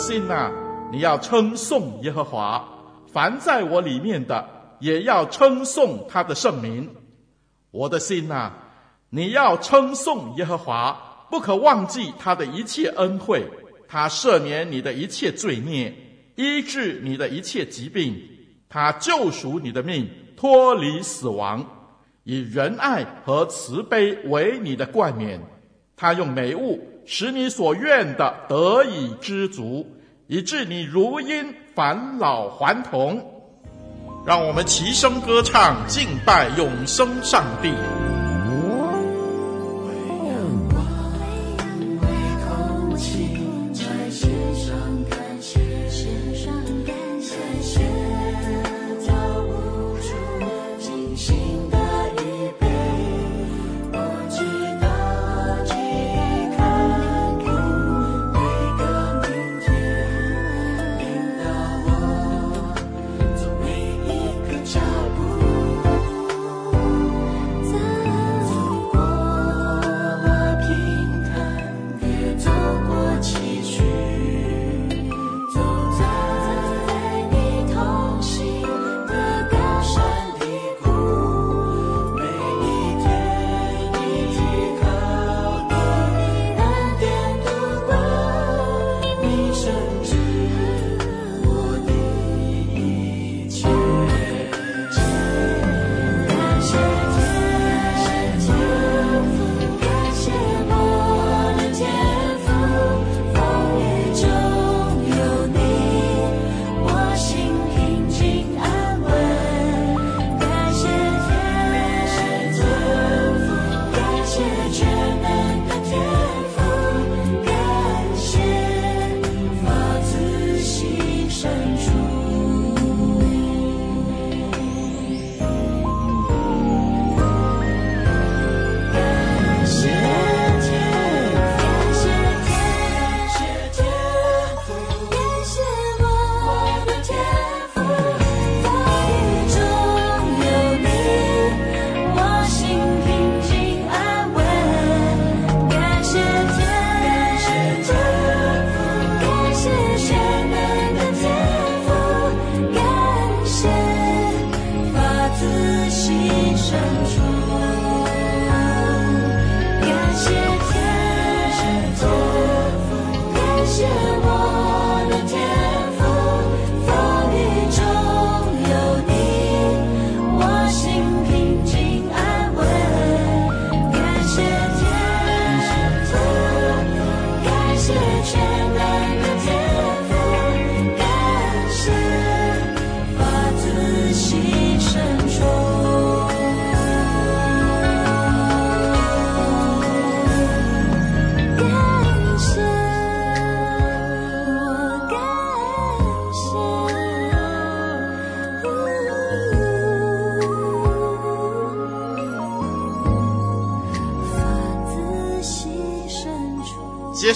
心呐、你要称颂耶和华；凡在我里面的，也要称颂他的圣名。我的心呐、你要称颂耶和华，不可忘记他的一切恩惠。他赦免你的一切罪孽，医治你的一切疾病。他救赎你的命，脱离死亡，以仁爱和慈悲为你的冠冕。他用美物。使你所愿的得以知足，以致你如因返老还童。让我们齐声歌唱，敬拜永生上帝。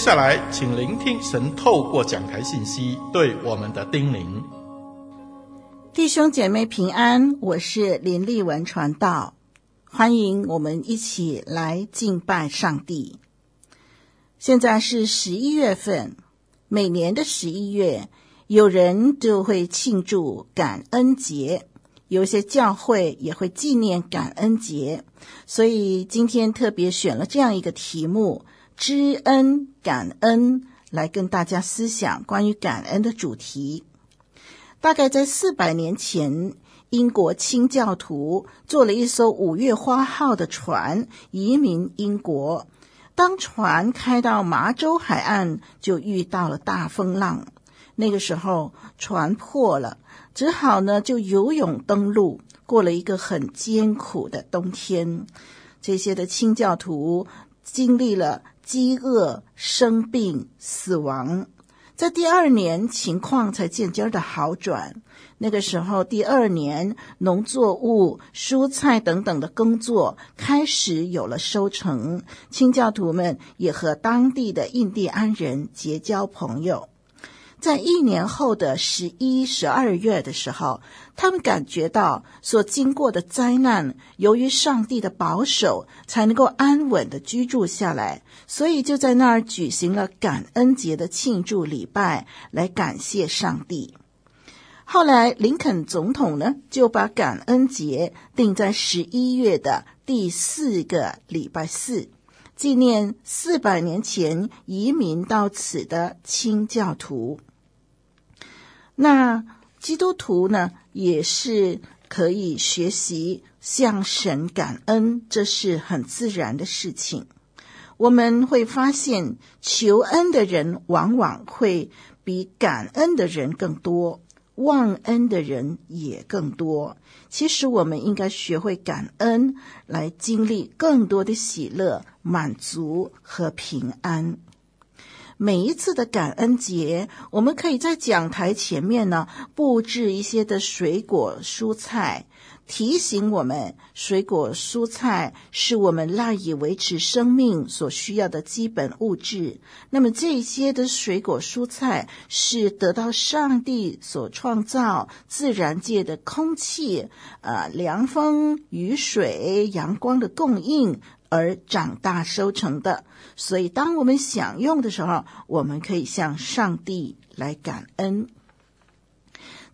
下来，请聆听神透过讲台信息对我们的叮咛。弟兄姐妹平安，我是林立文传道，欢迎我们一起来敬拜上帝。现在是十一月份，每年的十一月，有人就会庆祝感恩节，有些教会也会纪念感恩节，所以今天特别选了这样一个题目。知恩感恩，来跟大家思想关于感恩的主题。大概在四百年前，英国清教徒坐了一艘五月花号的船移民英国。当船开到麻州海岸，就遇到了大风浪。那个时候船破了，只好呢就游泳登陆，过了一个很艰苦的冬天。这些的清教徒经历了饥饿、生病、死亡。在第二年，情况才渐渐的好转。那个时候，第二年农作物、蔬菜等等的工作开始有了收成，清教徒们也和当地的印第安人结交朋友。在一年后的十一、十二月的时候，他们感觉到所经过的灾难，由于上帝的保守，才能够安稳的居住下来，所以就在那儿举行了感恩节的庆祝礼拜，来感谢上帝。后来，林肯总统呢，就把感恩节定在十一月的第四个礼拜四，纪念四百年前移民到此的清教徒。那基督徒呢，也是可以学习向神感恩，这是很自然的事情。我们会发现，求恩的人往往会比感恩的人更多，忘恩的人也更多。其实，我们应该学会感恩，来经历更多的喜乐、满足和平安。每一次的感恩节，我们可以在讲台前面呢布置一些的水果蔬菜，提醒我们水果蔬菜是我们赖以维持生命所需要的基本物质。那么这些的水果蔬菜是得到上帝所创造自然界的空气、呃凉风、雨水、阳光的供应。而长大收成的，所以当我们享用的时候，我们可以向上帝来感恩。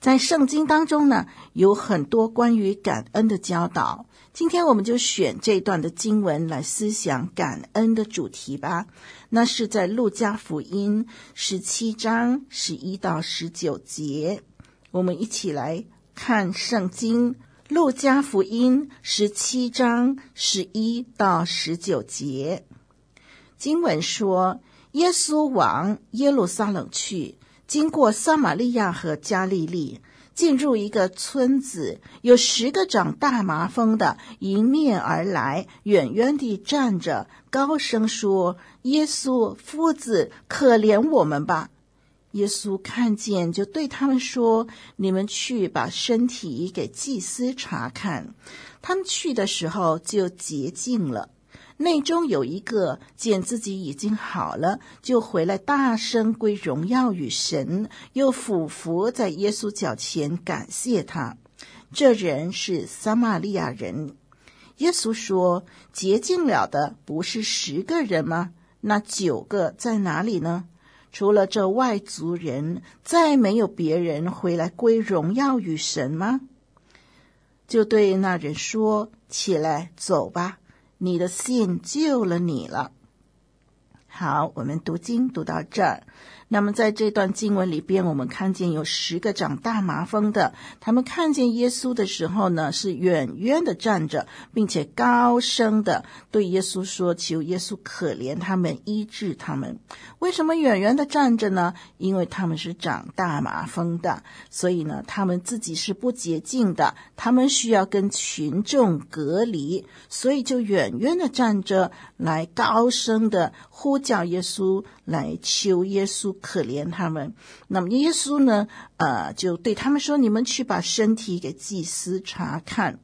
在圣经当中呢，有很多关于感恩的教导。今天我们就选这段的经文来思想感恩的主题吧。那是在路加福音十七章十一到十九节，我们一起来看圣经。路加福音十七章十一到十九节，经文说：耶稣往耶路撒冷去，经过撒玛利亚和加利利，进入一个村子，有十个长大麻风的迎面而来，远远地站着，高声说：“耶稣夫子，可怜我们吧！”耶稣看见，就对他们说：“你们去把身体给祭司查看。”他们去的时候就洁净了。内中有一个见自己已经好了，就回来大声归荣耀与神，又俯伏在耶稣脚前感谢他。这人是撒玛利亚人。耶稣说：“洁净了的不是十个人吗？那九个在哪里呢？”除了这外族人，再没有别人回来归荣耀与神吗？就对那人说：“起来，走吧，你的信救了你了。”好，我们读经读到这儿。那么在这段经文里边，我们看见有十个长大麻风的，他们看见耶稣的时候呢，是远远的站着，并且高声的对耶稣说：“求耶稣可怜他们，医治他们。”为什么远远的站着呢？因为他们是长大麻风的，所以呢，他们自己是不洁净的，他们需要跟群众隔离，所以就远远的站着，来高声的呼叫耶稣，来求耶稣。可怜他们，那么耶稣呢？呃，就对他们说：“你们去把身体给祭司查看。”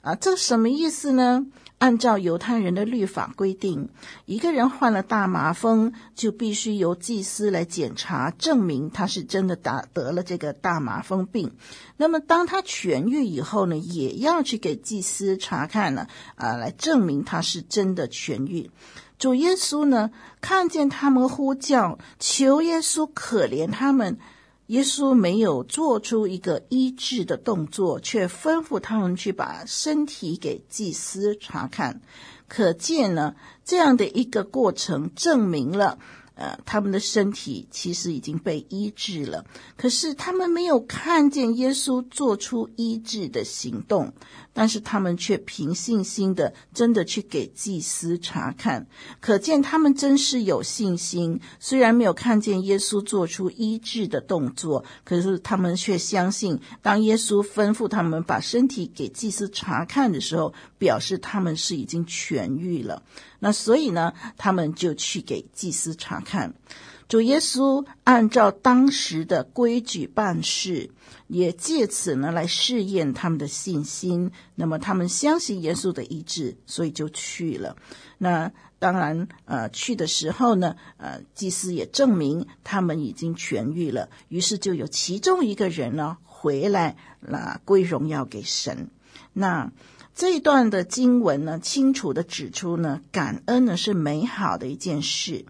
啊，这什么意思呢？按照犹太人的律法规定，一个人患了大麻风，就必须由祭司来检查，证明他是真的打得了这个大麻风病。那么当他痊愈以后呢，也要去给祭司查看呢，啊，来证明他是真的痊愈。主耶稣呢，看见他们呼叫，求耶稣可怜他们。耶稣没有做出一个医治的动作，却吩咐他们去把身体给祭司查看。可见呢，这样的一个过程证明了，呃，他们的身体其实已经被医治了，可是他们没有看见耶稣做出医治的行动，但是他们却凭信心的真的去给祭司查看，可见他们真是有信心。虽然没有看见耶稣做出医治的动作，可是他们却相信，当耶稣吩咐他们把身体给祭司查看的时候，表示他们是已经痊愈了。那所以呢，他们就去给祭司查看。主耶稣按照当时的规矩办事，也借此呢来试验他们的信心。那么他们相信耶稣的医治，所以就去了。那当然，呃，去的时候呢，呃，祭司也证明他们已经痊愈了。于是就有其中一个人呢回来，那归荣耀给神。那。这一段的经文呢，清楚地指出呢，感恩呢是美好的一件事，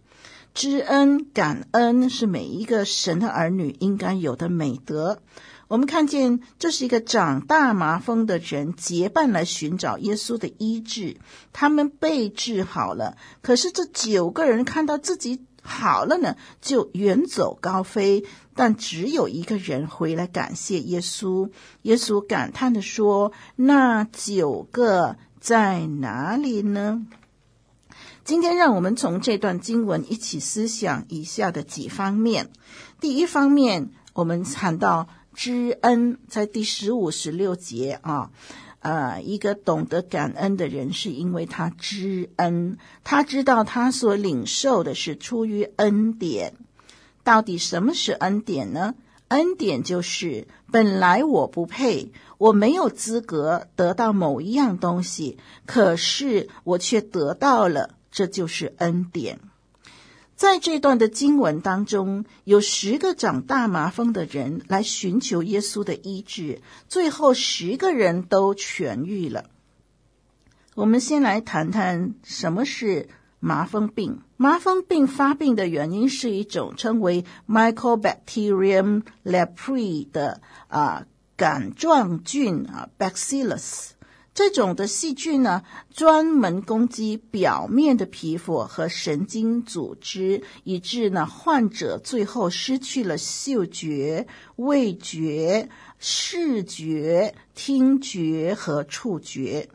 知恩感恩是每一个神的儿女应该有的美德。我们看见这是一个长大麻风的人结伴来寻找耶稣的医治，他们被治好了。可是这九个人看到自己好了呢，就远走高飞。但只有一个人回来感谢耶稣。耶稣感叹地说：“那九个在哪里呢？”今天，让我们从这段经文一起思想以下的几方面。第一方面，我们谈到知恩，在第十五、十六节啊，呃，一个懂得感恩的人，是因为他知恩，他知道他所领受的是出于恩典。到底什么是恩典呢？恩典就是本来我不配，我没有资格得到某一样东西，可是我却得到了，这就是恩典。在这段的经文当中，有十个长大麻风的人来寻求耶稣的医治，最后十个人都痊愈了。我们先来谈谈什么是麻风病。麻风病发病的原因是一种称为 Mycobacterium leprae 的啊杆状菌啊 Bacillus 这种的细菌呢，专门攻击表面的皮肤和神经组织，以致呢患者最后失去了嗅觉、味觉、视觉、听觉和触觉。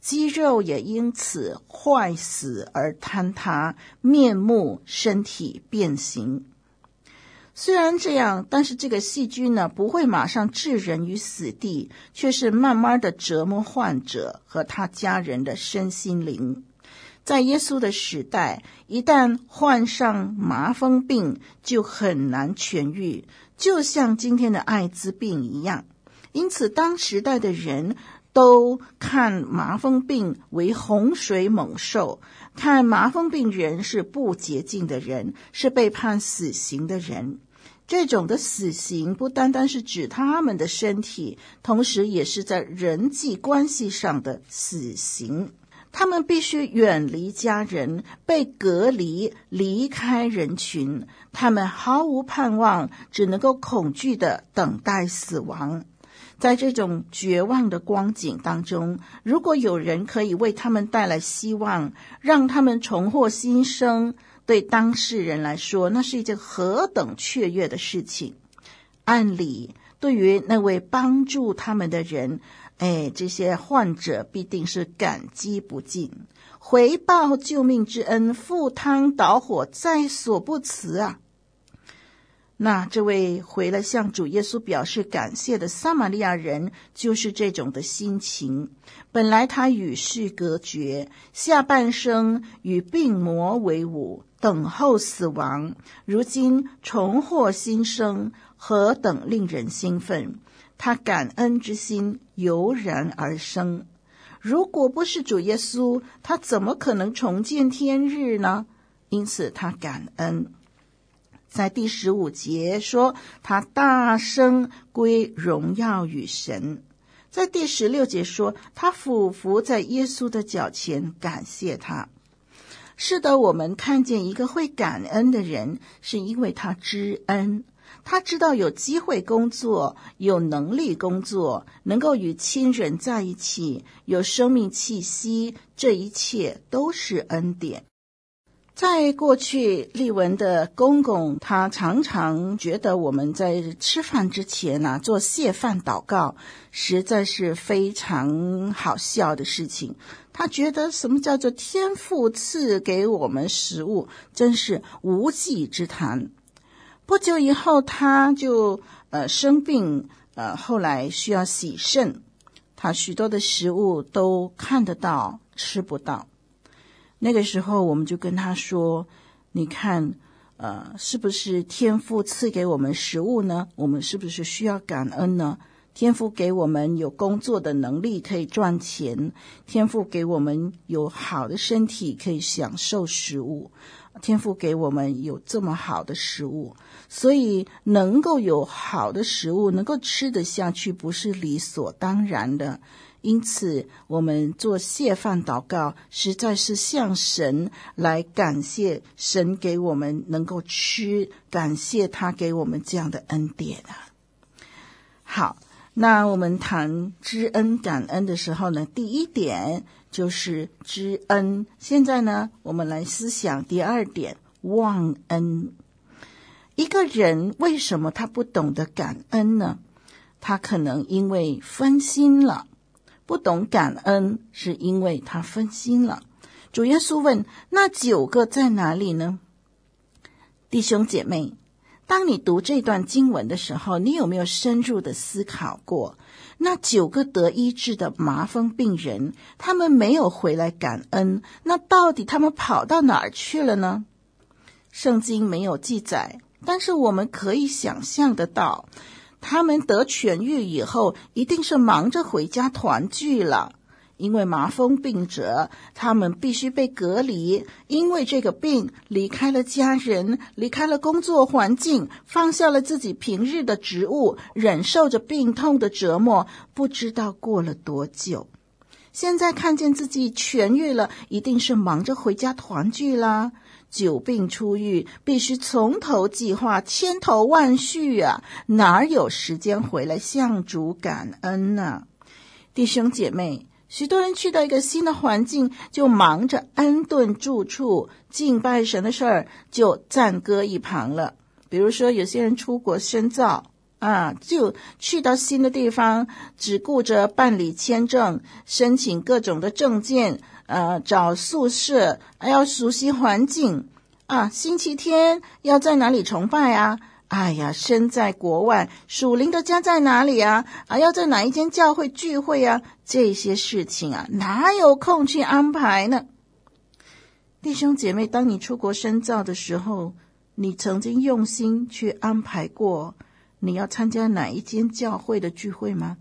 肌肉也因此坏死而坍塌，面目、身体变形。虽然这样，但是这个细菌呢，不会马上置人于死地，却是慢慢的折磨患者和他家人的身心灵。在耶稣的时代，一旦患上麻风病，就很难痊愈，就像今天的艾滋病一样。因此，当时代的人。都看麻风病为洪水猛兽，看麻风病人是不洁净的人，是被判死刑的人。这种的死刑不单单是指他们的身体，同时也是在人际关系上的死刑。他们必须远离家人，被隔离，离开人群。他们毫无盼望，只能够恐惧地等待死亡。在这种绝望的光景当中，如果有人可以为他们带来希望，让他们重获新生，对当事人来说，那是一件何等雀跃的事情。按理，对于那位帮助他们的人，哎，这些患者必定是感激不尽，回报救命之恩，赴汤蹈火，在所不辞啊。那这位回来向主耶稣表示感谢的撒玛利亚人，就是这种的心情。本来他与世隔绝，下半生与病魔为伍，等候死亡。如今重获新生，何等令人兴奋！他感恩之心油然而生。如果不是主耶稣，他怎么可能重见天日呢？因此他感恩。在第十五节说，他大声归荣耀与神。在第十六节说，他俯伏在耶稣的脚前感谢他。是的，我们看见一个会感恩的人，是因为他知恩，他知道有机会工作，有能力工作，能够与亲人在一起，有生命气息，这一切都是恩典。在过去，丽文的公公他常常觉得我们在吃饭之前呢、做谢饭祷告，实在是非常好笑的事情。他觉得什么叫做天赋赐给我们食物，真是无稽之谈。不久以后，他就呃生病，呃后来需要洗肾，他许多的食物都看得到，吃不到。那个时候，我们就跟他说：“你看，呃，是不是天赋赐给我们食物呢？我们是不是需要感恩呢？天父给我们有工作的能力，可以赚钱；天父给我们有好的身体，可以享受食物；天父给我们有这么好的食物，所以能够有好的食物，能够吃得下去，不是理所当然的。”因此，我们做谢饭祷告，实在是向神来感谢神给我们能够吃，感谢他给我们这样的恩典啊。好，那我们谈知恩感恩的时候呢，第一点就是知恩。现在呢，我们来思想第二点，忘恩。一个人为什么他不懂得感恩呢？他可能因为分心了。不懂感恩，是因为他分心了。主耶稣问：“那九个在哪里呢？”弟兄姐妹，当你读这段经文的时候，你有没有深入的思考过？那九个得医治的麻风病人，他们没有回来感恩，那到底他们跑到哪儿去了呢？圣经没有记载，但是我们可以想象得到。他们得痊愈以后，一定是忙着回家团聚了。因为麻风病者，他们必须被隔离，因为这个病离开了家人，离开了工作环境，放下了自己平日的职务，忍受着病痛的折磨，不知道过了多久。现在看见自己痊愈了，一定是忙着回家团聚啦。久病初愈，必须从头计划，千头万绪啊！哪有时间回来向主感恩呢？弟兄姐妹，许多人去到一个新的环境，就忙着安顿住处、敬拜神的事儿，就暂搁一旁了。比如说，有些人出国深造啊，就去到新的地方，只顾着办理签证、申请各种的证件。呃，找宿舍，还要熟悉环境啊。星期天要在哪里崇拜啊？哎呀，身在国外，属灵的家在哪里啊？啊，要在哪一间教会聚会啊？这些事情啊，哪有空去安排呢？弟兄姐妹，当你出国深造的时候，你曾经用心去安排过你要参加哪一间教会的聚会吗？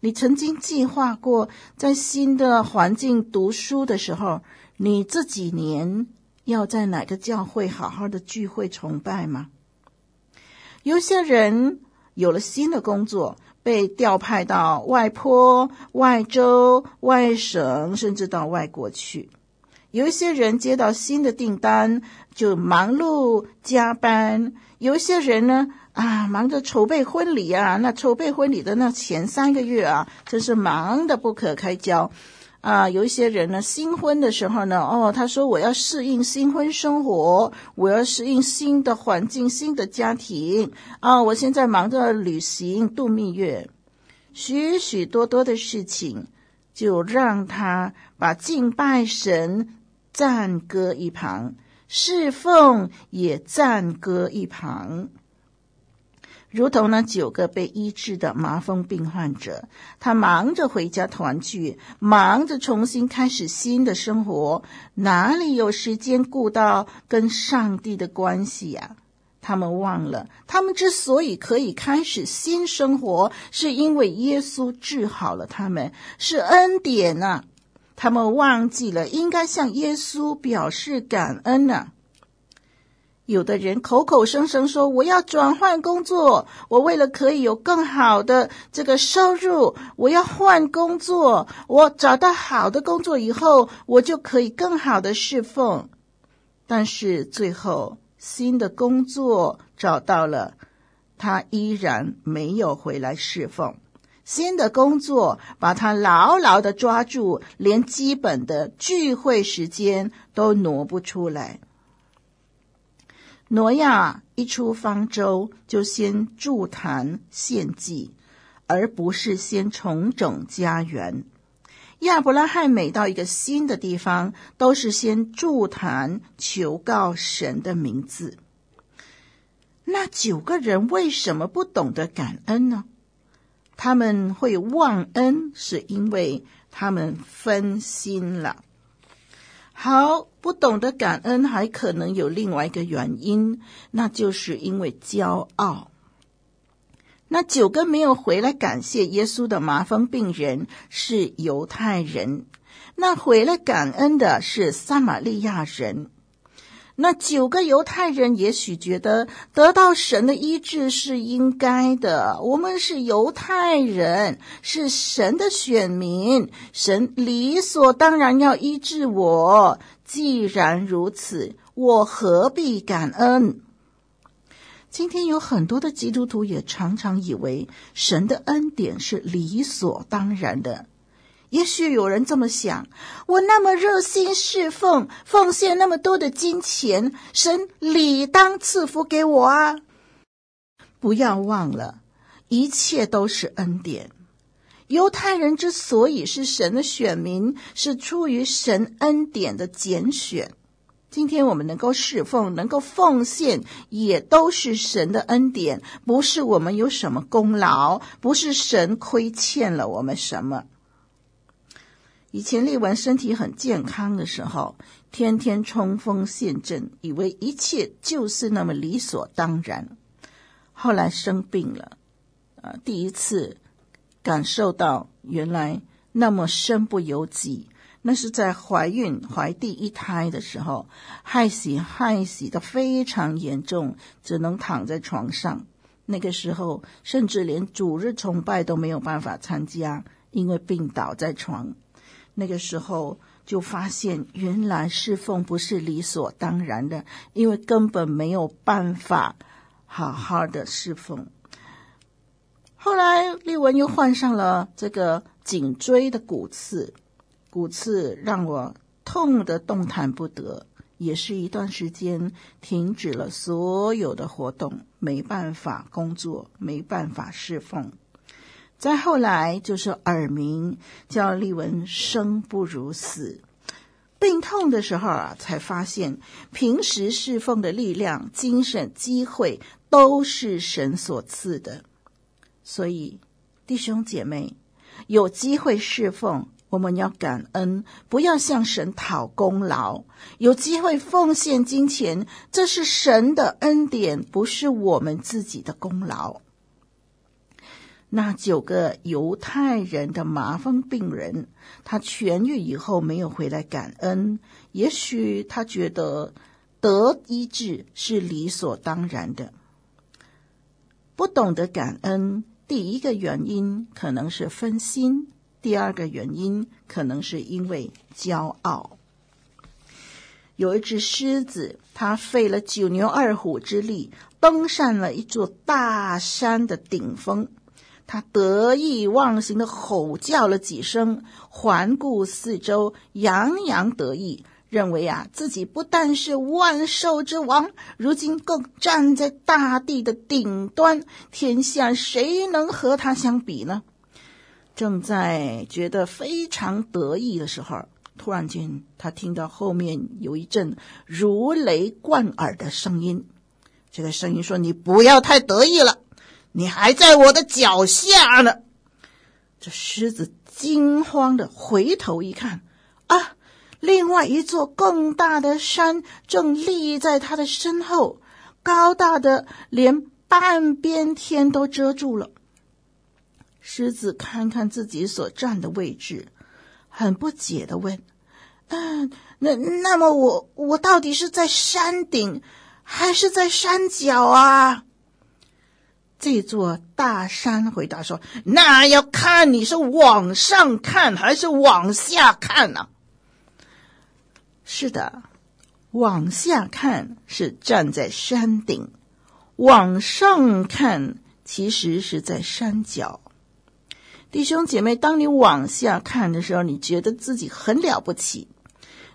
你曾经计划过在新的环境读书的时候，你这几年要在哪个教会好好的聚会崇拜吗？有些人有了新的工作，被调派到外坡、外州、外省，甚至到外国去。有一些人接到新的订单，就忙碌加班。有一些人呢，啊，忙着筹备婚礼啊，那筹备婚礼的那前三个月啊，真是忙得不可开交，啊，有一些人呢，新婚的时候呢，哦，他说我要适应新婚生活，我要适应新的环境、新的家庭，啊，我现在忙着旅行度蜜月，许许多多的事情，就让他把敬拜神暂搁一旁，侍奉也暂搁一旁。如同那九个被医治的麻风病患者，他忙着回家团聚，忙着重新开始新的生活，哪里有时间顾到跟上帝的关系呀？他们忘了，他们之所以可以开始新生活，是因为耶稣治好了他们，是恩典呐。他们忘记了应该向耶稣表示感恩呐。有的人口口声声说我要转换工作，我为了可以有更好的这个收入，我要换工作。我找到好的工作以后，我就可以更好的侍奉。但是最后新的工作找到了，他依然没有回来侍奉。新的工作把他牢牢的抓住，连基本的聚会时间都挪不出来。挪亚一出方舟就先筑坛献祭，而不是先重整家园。亚伯拉罕每到一个新的地方，都是先筑坛求告神的名字。那九个人为什么不懂得感恩呢？他们会忘恩，是因为他们分心了。好，不懂得感恩，还可能有另外一个原因，那就是因为骄傲。那九个没有回来感谢耶稣的麻风病人是犹太人，那回来感恩的是撒玛利亚人。那九个犹太人也许觉得得到神的医治是应该的，我们是犹太人，是神的选民，神理所当然要医治我。既然如此，我何必感恩？今天有很多的基督徒也常常以为神的恩典是理所当然的。也许有人这么想：我那么热心侍奉，奉献那么多的金钱，神理当赐福给我啊！不要忘了，一切都是恩典。犹太人之所以是神的选民，是出于神恩典的拣选。今天我们能够侍奉，能够奉献，也都是神的恩典，不是我们有什么功劳，不是神亏欠了我们什么。以前丽文身体很健康的时候，天天冲锋陷阵，以为一切就是那么理所当然。后来生病了，呃，第一次感受到原来那么身不由己。那是在怀孕怀第一胎的时候，害喜害喜的非常严重，只能躺在床上。那个时候，甚至连主日崇拜都没有办法参加，因为病倒在床。那个时候就发现，原来侍奉不是理所当然的，因为根本没有办法好好的侍奉。后来丽文又患上了这个颈椎的骨刺。骨刺让我痛得动弹不得，也是一段时间停止了所有的活动，没办法工作，没办法侍奉。再后来就是耳鸣，叫丽文生不如死。病痛的时候啊，才发现平时侍奉的力量、精神、机会都是神所赐的。所以弟兄姐妹，有机会侍奉。我们要感恩，不要向神讨功劳。有机会奉献金钱，这是神的恩典，不是我们自己的功劳。那九个犹太人的麻风病人，他痊愈以后没有回来感恩，也许他觉得得医治是理所当然的，不懂得感恩。第一个原因可能是分心。第二个原因可能是因为骄傲。有一只狮子，它费了九牛二虎之力，登上了一座大山的顶峰。它得意忘形的吼叫了几声，环顾四周，洋洋得意，认为啊自己不但是万兽之王，如今更站在大地的顶端，天下谁能和他相比呢？正在觉得非常得意的时候，突然间他听到后面有一阵如雷贯耳的声音。这个声音说：“你不要太得意了，你还在我的脚下呢。”这狮子惊慌地回头一看，啊，另外一座更大的山正立在他的身后，高大的连半边天都遮住了。狮子看看自己所站的位置，很不解的问：“嗯，那那么我我到底是在山顶，还是在山脚啊？”这座大山回答说：“那要看你是往上看还是往下看呢？”是的，往下看是站在山顶，往上看其实是在山脚。弟兄姐妹，当你往下看的时候，你觉得自己很了不起，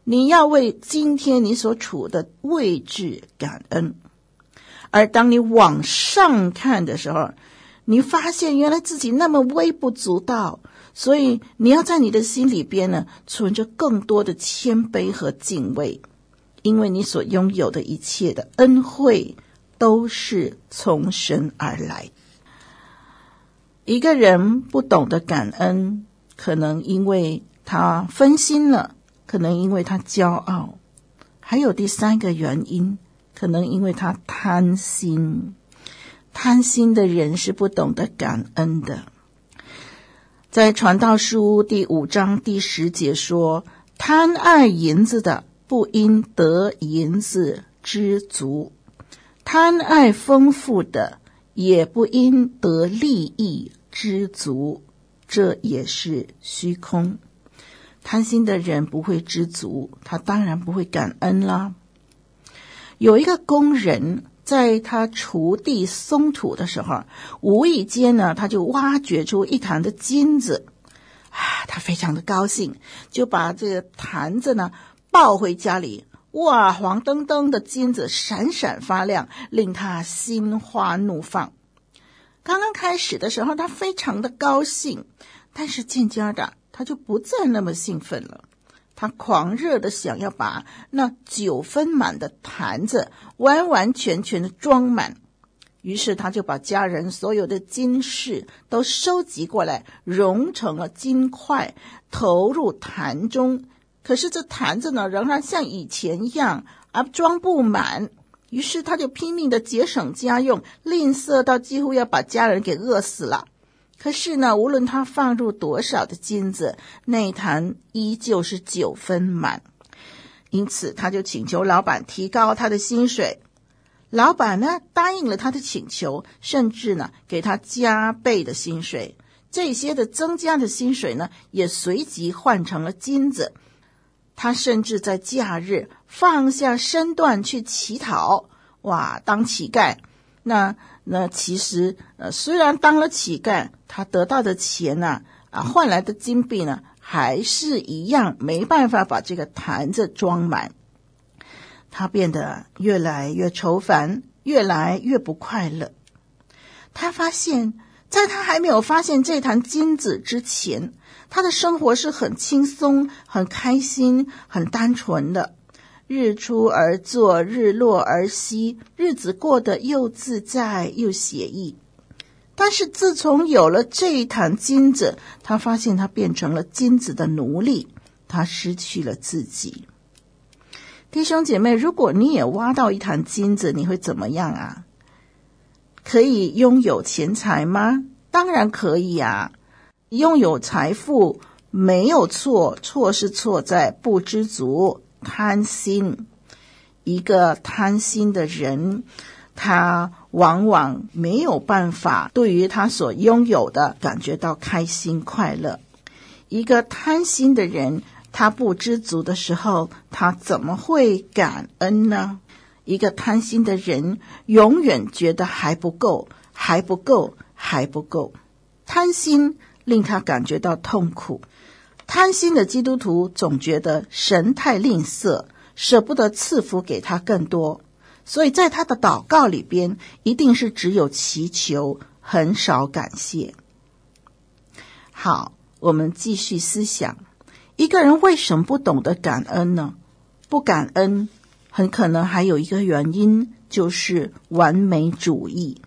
你要为今天你所处的位置感恩。而当你往上看的时候，你发现原来自己那么微不足道，所以你要在你的心里边呢，存着更多的谦卑和敬畏，因为你所拥有的一切的恩惠都是从神而来。一个人不懂得感恩，可能因为他分心了，可能因为他骄傲，还有第三个原因，可能因为他贪心。贪心的人是不懂得感恩的。在传道书第五章第十节说：“贪爱银子的，不应得银子知足；贪爱丰富的。”也不应得利益知足，这也是虚空。贪心的人不会知足，他当然不会感恩啦。有一个工人在他锄地松土的时候，无意间呢，他就挖掘出一坛的金子，啊，他非常的高兴，就把这个坛子呢抱回家里。哇，黄澄澄的金子闪闪发亮，令他心花怒放。刚刚开始的时候，他非常的高兴，但是渐渐的，他就不再那么兴奋了。他狂热的想要把那九分满的坛子完完全全的装满，于是他就把家人所有的金饰都收集过来，融成了金块，投入坛中。可是这坛子呢，仍然像以前一样啊，装不满。于是他就拼命的节省家用，吝啬到几乎要把家人给饿死了。可是呢，无论他放入多少的金子，那坛依旧是九分满。因此，他就请求老板提高他的薪水。老板呢，答应了他的请求，甚至呢，给他加倍的薪水。这些的增加的薪水呢，也随即换成了金子。他甚至在假日放下身段去乞讨，哇，当乞丐。那那其实呃，虽然当了乞丐，他得到的钱呢，啊，换来的金币呢，还是一样没办法把这个坛子装满。他变得越来越愁烦，越来越不快乐。他发现，在他还没有发现这坛金子之前，他的生活是很轻松、很开心、很单纯的，日出而作，日落而息，日子过得又自在又写意。但是自从有了这一坛金子，他发现他变成了金子的奴隶，他失去了自己。弟兄姐妹，如果你也挖到一坛金子，你会怎么样啊？可以拥有钱财吗？当然可以啊。拥有财富没有错，错是错在不知足、贪心。一个贪心的人，他往往没有办法对于他所拥有的感觉到开心快乐。一个贪心的人，他不知足的时候，他怎么会感恩呢？一个贪心的人，永远觉得还不够，还不够，还不够。贪心。令他感觉到痛苦。贪心的基督徒总觉得神太吝啬，舍不得赐福给他更多，所以在他的祷告里边，一定是只有祈求，很少感谢。好，我们继续思想：一个人为什么不懂得感恩呢？不感恩，很可能还有一个原因，就是完美主义。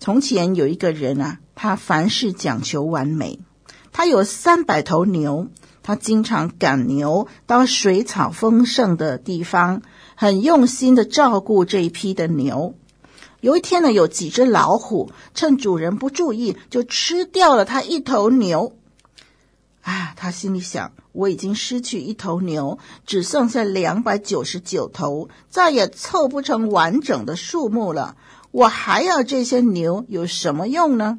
从前有一个人啊。他凡事讲求完美，他有三百头牛，他经常赶牛到水草丰盛的地方，很用心的照顾这一批的牛。有一天呢，有几只老虎趁主人不注意，就吃掉了他一头牛。啊，他心里想：我已经失去一头牛，只剩下两百九十九头，再也凑不成完整的数目了。我还要这些牛有什么用呢？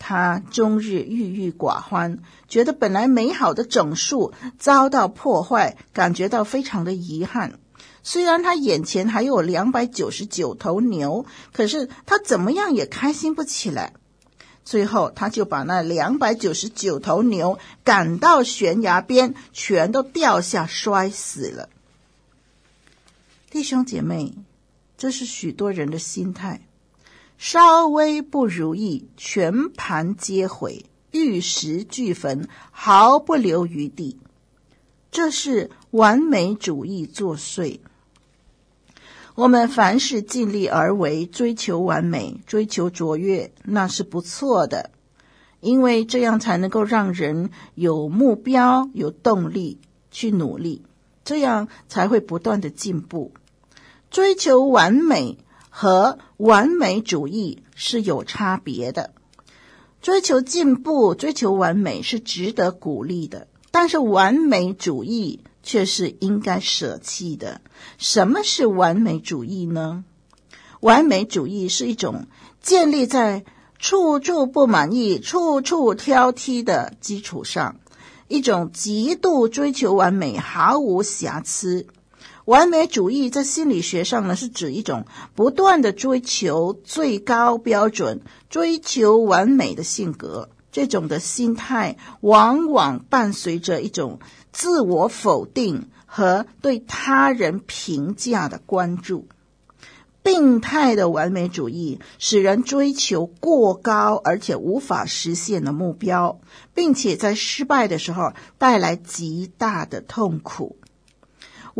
他终日郁郁寡欢，觉得本来美好的整数遭到破坏，感觉到非常的遗憾。虽然他眼前还有两百九十九头牛，可是他怎么样也开心不起来。最后，他就把那两百九十九头牛赶到悬崖边，全都掉下摔死了。弟兄姐妹，这是许多人的心态。稍微不如意，全盘皆毁，玉石俱焚，毫不留余地。这是完美主义作祟。我们凡事尽力而为，追求完美，追求卓越，那是不错的，因为这样才能够让人有目标、有动力去努力，这样才会不断的进步。追求完美和完美主义是有差别的。追求进步、追求完美是值得鼓励的，但是完美主义。却是应该舍弃的。什么是完美主义呢？完美主义是一种建立在处处不满意、处处挑剔的基础上，一种极度追求完美、毫无瑕疵。完美主义在心理学上呢，是指一种不断的追求最高标准、追求完美的性格。这种的心态往往伴随着一种自我否定和对他人评价的关注。病态的完美主义使人追求过高而且无法实现的目标，并且在失败的时候带来极大的痛苦。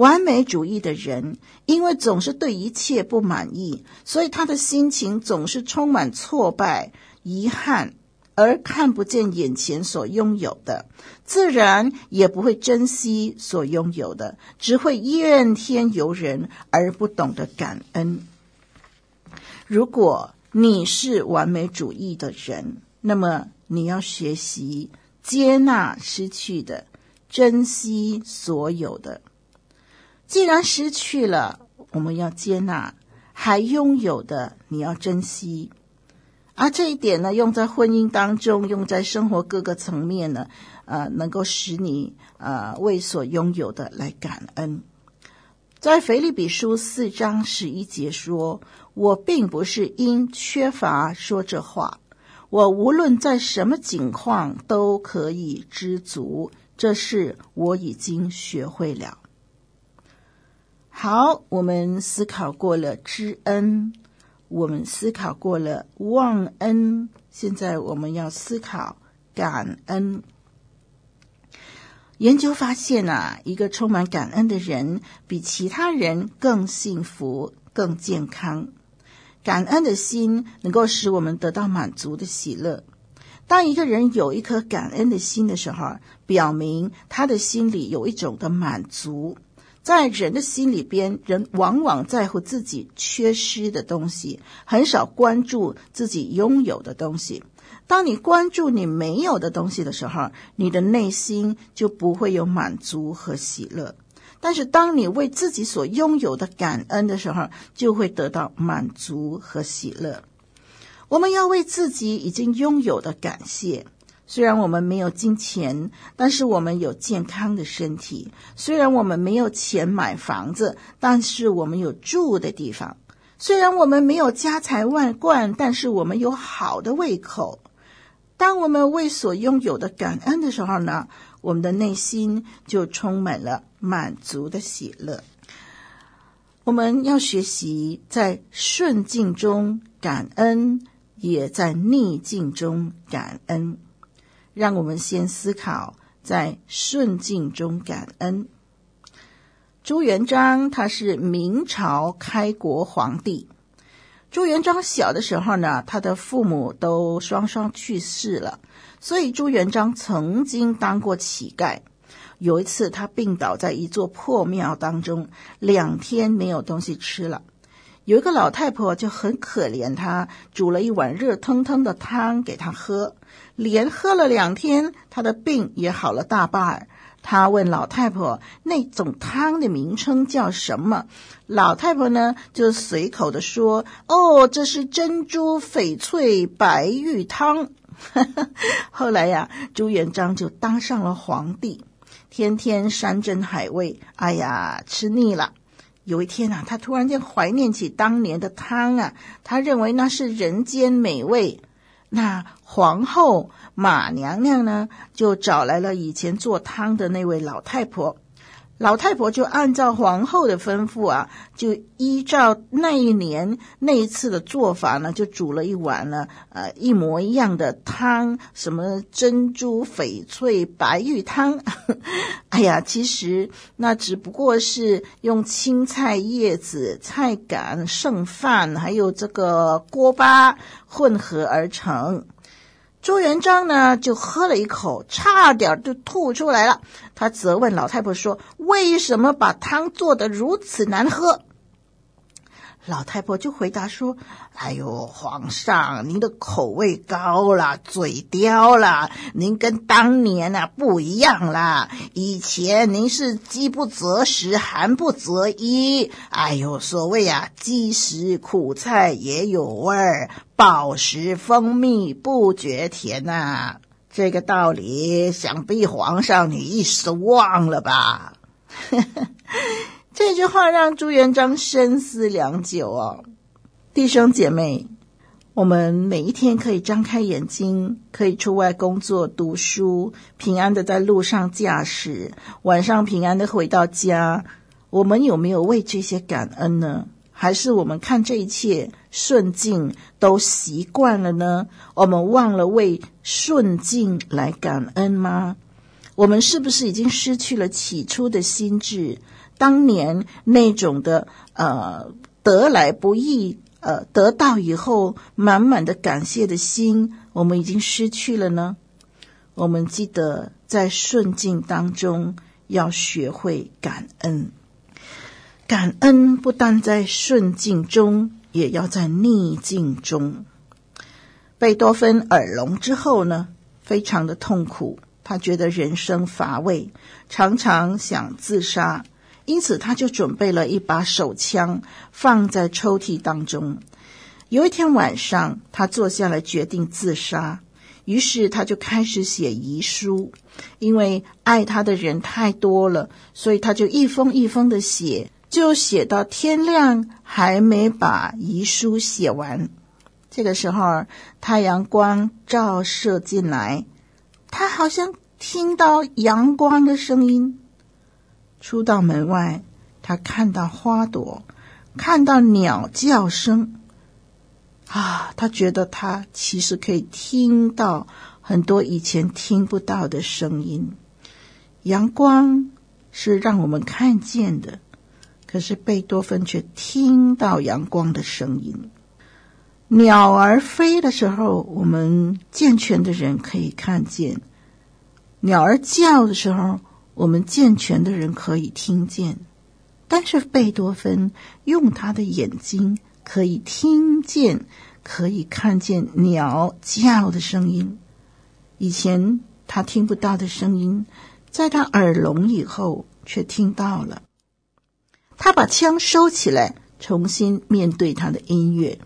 完美主义的人因为总是对一切不满意，所以他的心情总是充满挫败、遗憾。而看不见眼前所拥有的，自然也不会珍惜所拥有的，只会怨天尤人而不懂得感恩。如果你是完美主义的人，那么你要学习接纳失去的，珍惜所有的。既然失去了，我们要接纳；还拥有的，你要珍惜。而、这一点呢，用在婚姻当中，用在生活各个层面呢，呃，能够使你呃为所拥有的来感恩。在腓立比书四章十一节说：“我并不是因缺乏说这话，我无论在什么境况都可以知足，这是我已经学会了。”好，我们思考过了知恩。我们思考过了忘恩，现在我们要思考感恩。研究发现啊，一个充满感恩的人，比其他人更幸福、更健康。感恩的心能够使我们得到满足的喜乐。当一个人有一颗感恩的心的时候，表明他的心里有一种的满足。在人的心里边，人往往在乎自己缺失的东西，很少关注自己拥有的东西。当你关注你没有的东西的时候，你的内心就不会有满足和喜乐。但是，当你为自己所拥有的感恩的时候，就会得到满足和喜乐。我们要为自己已经拥有的感谢。虽然我们没有金钱，但是我们有健康的身体；虽然我们没有钱买房子，但是我们有住的地方；虽然我们没有家财万贯，但是我们有好的胃口。当我们为所拥有的感恩的时候呢，我们的内心就充满了满足的喜乐。我们要学习在顺境中感恩，也在逆境中感恩。让我们先思考，在顺境中感恩。朱元璋他是明朝开国皇帝。朱元璋小的时候呢，他的父母都双双去世了，所以朱元璋曾经当过乞丐。有一次，他病倒在一座破庙当中，两天没有东西吃了。有一个老太婆就很可怜他，煮了一碗热腾腾的汤给他喝。连喝了两天，他的病也好了大半。他问老太婆：“那种汤的名称叫什么？”老太婆呢，就随口的说：“哦，这是珍珠翡翠白玉汤。”后来呀，朱元璋就当上了皇帝，天天山珍海味，哎呀，吃腻了。有一天啊，他突然间怀念起当年的汤啊，他认为那是人间美味。那皇后马娘娘呢，就找来了以前做汤的那位老太婆。老太婆就按照皇后的吩咐啊，就依照那一年那一次的做法呢，就煮了一碗呢，呃，一模一样的汤，什么珍珠翡翠白玉汤。哎呀，其实那只不过是用青菜叶子、菜杆、剩饭，还有这个锅巴混合而成。朱元璋呢，就喝了一口，差点就吐出来了。他责问老太婆说：“为什么把汤做得如此难喝？”老太婆就回答说：“哎呦，皇上，您的口味高了，嘴刁了，您跟当年啊不一样啦。以前您是饥不择食，寒不择衣。哎呦，所谓啊，饥食苦菜也有味儿，饱食蜂蜜不觉甜呐、这个道理，想必皇上你一时忘了吧？”这句话让朱元璋深思良久哦，弟兄姐妹，我们每一天可以张开眼睛，可以出外工作、读书，平安的在路上驾驶，晚上平安的回到家。我们有没有为这些感恩呢？还是我们看这一切顺境都习惯了呢？我们忘了为顺境来感恩吗？我们是不是已经失去了起初的心智？当年那种的呃得来不易，呃得到以后满满的感谢的心，我们已经失去了呢。我们记得在顺境当中要学会感恩，感恩不但在顺境中，也要在逆境中。贝多芬耳聋之后呢，非常的痛苦，他觉得人生乏味，常常想自杀。因此，他就准备了一把手枪，放在抽屉当中。有一天晚上，他坐下来决定自杀，于是他就开始写遗书。因为爱他的人太多了，所以他就一封一封的写，就写到天亮，还没把遗书写完。这个时候，太阳光照射进来，他好像听到阳光的声音。出到门外，他看到花朵，看到鸟叫声，啊，他觉得他其实可以听到很多以前听不到的声音。阳光是让我们看见的，可是贝多芬却听到阳光的声音。鸟儿飞的时候，我们健全的人可以看见；鸟儿叫的时候，我们健全的人可以听见，但是贝多芬用他的眼睛可以听见，可以看见鸟叫的声音。以前他听不到的声音，在他耳聋以后却听到了。他把枪收起来，重新面对他的音乐。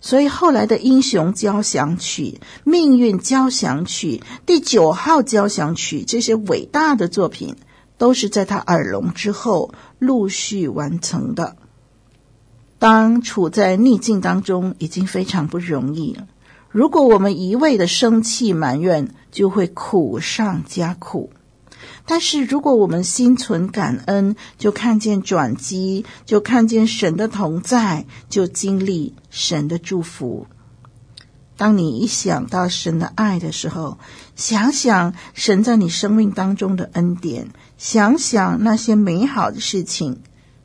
所以后来的《英雄交响曲》《命运交响曲》《第九号交响曲》这些伟大的作品，都是在他耳聋之后陆续完成的。当处在逆境当中，已经非常不容易了。如果我们一味的生气埋怨，就会苦上加苦。但是，如果我们心存感恩，就看见转机，就看见神的同在，就经历神的祝福。当你一想到神的爱的时候，想想神在你生命当中的恩典，想想那些美好的事情，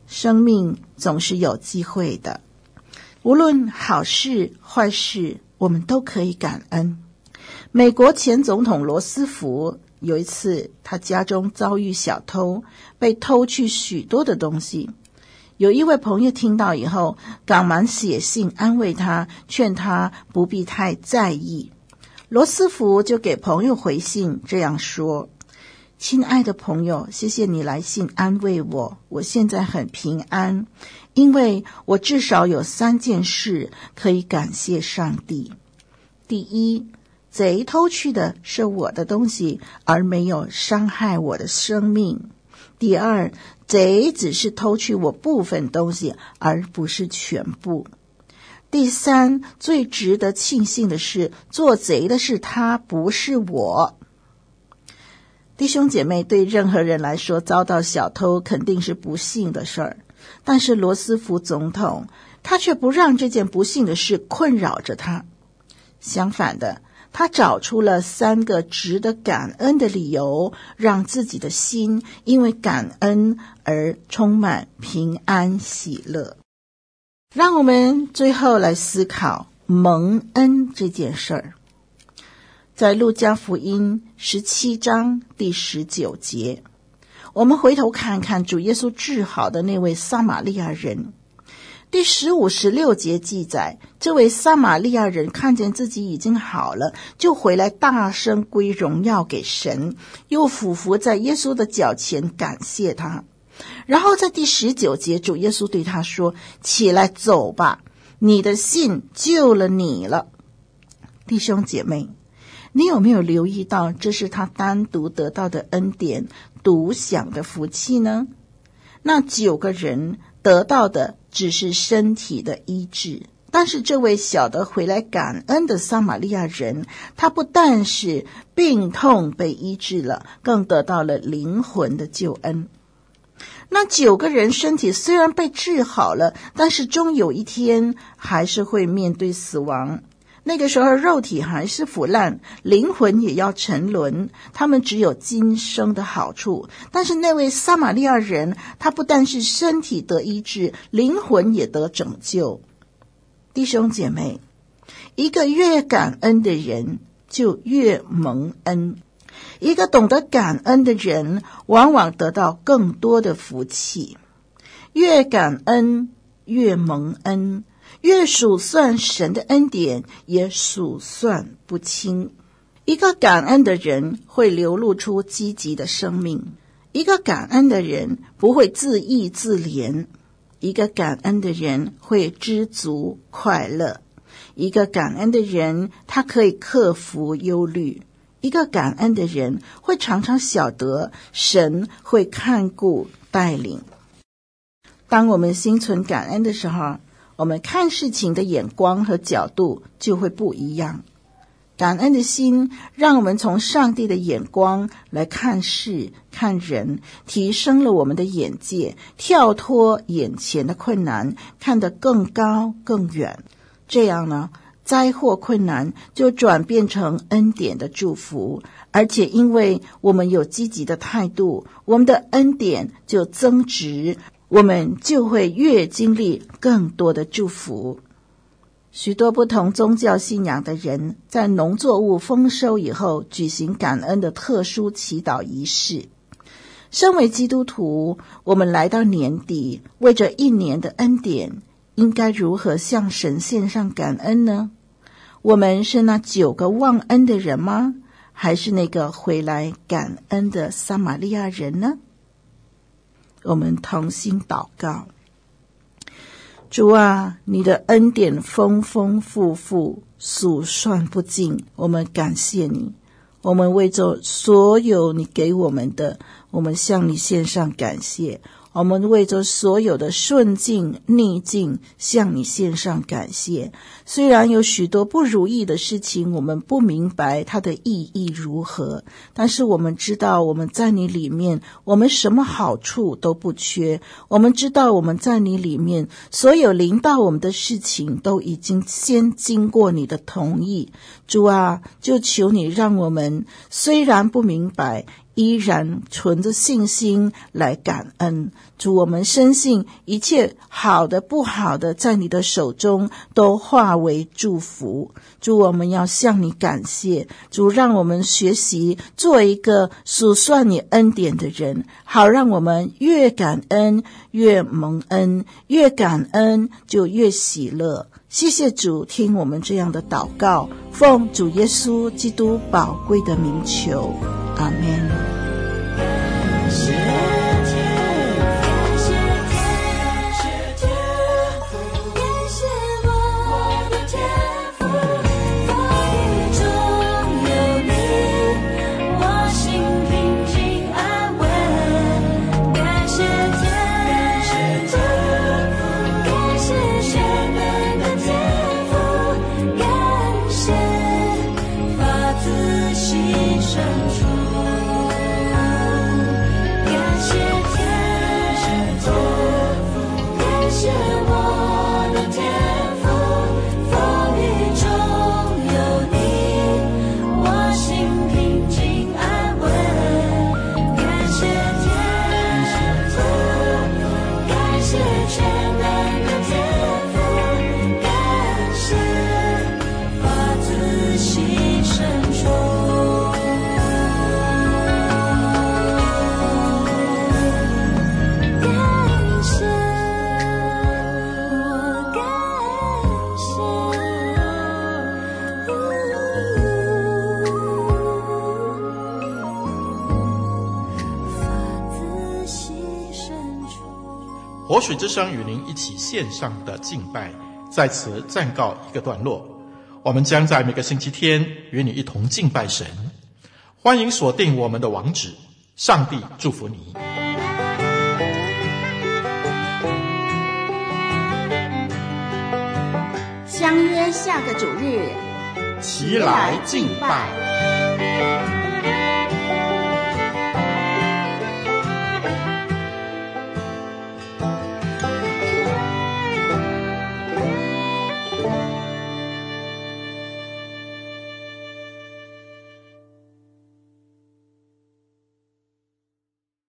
生命总是有机会的。无论好事坏事，我们都可以感恩。美国前总统罗斯福。有一次，他家中遭遇小偷，被偷去许多的东西。有一位朋友听到以后，赶忙写信安慰他，劝他不必太在意。罗斯福就给朋友回信，这样说：“亲爱的朋友，谢谢你来信安慰我，我现在很平安，因为我至少有三件事可以感谢上帝。第一。”贼偷去的是我的东西，而没有伤害我的生命。第二，贼只是偷去我部分东西，而不是全部。第三，最值得庆幸的是，做贼的是他，不是我。弟兄姐妹，对任何人来说，遭到小偷肯定是不幸的事儿。但是罗斯福总统，他却不让这件不幸的事困扰着他。相反的，他找出了三个值得感恩的理由，让自己的心因为感恩而充满平安喜乐。让我们最后来思考蒙恩这件事儿。在路加福音十七章第十九节，我们回头看看主耶稣治好的那位撒玛利亚人。第十五、十六节记载，这位撒玛利亚人看见自己已经好了，就回来大声归荣耀给神，又俯伏在耶稣的脚前感谢他。然后在第十九节，主耶稣对他说：“起来走吧，你的信救了你了。”弟兄姐妹。你有没有留意到，这是他单独得到的恩典，独享的福气呢？那九个人得到的只是身体的医治，但是这位晓得回来感恩的撒玛利亚人，他不但是病痛被医治了，更得到了灵魂的救恩。那九个人身体虽然被治好了，但是终有一天还是会面对死亡。那个时候，肉体还是腐烂，灵魂也要沉沦。他们只有今生的好处，但是那位撒玛利亚人，他不但是身体得医治，灵魂也得拯救。弟兄姐妹，一个越感恩的人，就越蒙恩；一个懂得感恩的人，往往得到更多的福气。越感恩，越蒙恩。越数算神的恩典，也数算不清。一个感恩的人会流露出积极的生命；一个感恩的人不会自意自怜；一个感恩的人会知足快乐；一个感恩的人他可以克服忧虑；一个感恩的人会常常晓得神会看顾带领。当我们心存感恩的时候，我们看事情的眼光和角度就会不一样。感恩的心让我们从上帝的眼光来看事、看人，提升了我们的眼界，跳脱眼前的困难，看得更高更远。这样呢，灾祸困难就转变成恩典的祝福，而且因为我们有积极的态度，我们的恩典就增值。我们就会越经历更多的祝福。许多不同宗教信仰的人在农作物丰收以后举行感恩的特殊祈祷仪式。身为基督徒，我们来到年底，为着一年的恩典，应该如何向神献上感恩呢？我们是那九个忘恩的人吗？还是那个回来感恩的撒玛利亚人呢？我们同心祷告，主啊，你的恩典丰丰富富，数算不尽。我们感谢你，我们为着所有你给我们的，我们向你献上感谢。我们为着所有的顺境逆境，向你献上感谢。虽然有许多不如意的事情，我们不明白它的意义如何，但是我们知道我们在你里面，我们什么好处都不缺。我们知道我们在你里面，所有临到我们的事情，都已经先经过你的同意。主啊，就求你让我们虽然不明白。依然存着信心来感恩，主，我们深信一切好的、不好的，在你的手中都化为祝福。主，我们要向你感谢，主，让我们学习做一个数算你恩典的人，好让我们越感恩越蒙恩，越感恩就越喜乐。谢谢主，听我们这样的祷告，奉主耶稣基督宝贵的名求，阿门。活水之声与您一起线上的敬拜，在此暂告一个段落。我们将在每个星期天与你一同敬拜神，欢迎锁定我们的网址。上帝祝福你。相约下个主日，齐来敬拜。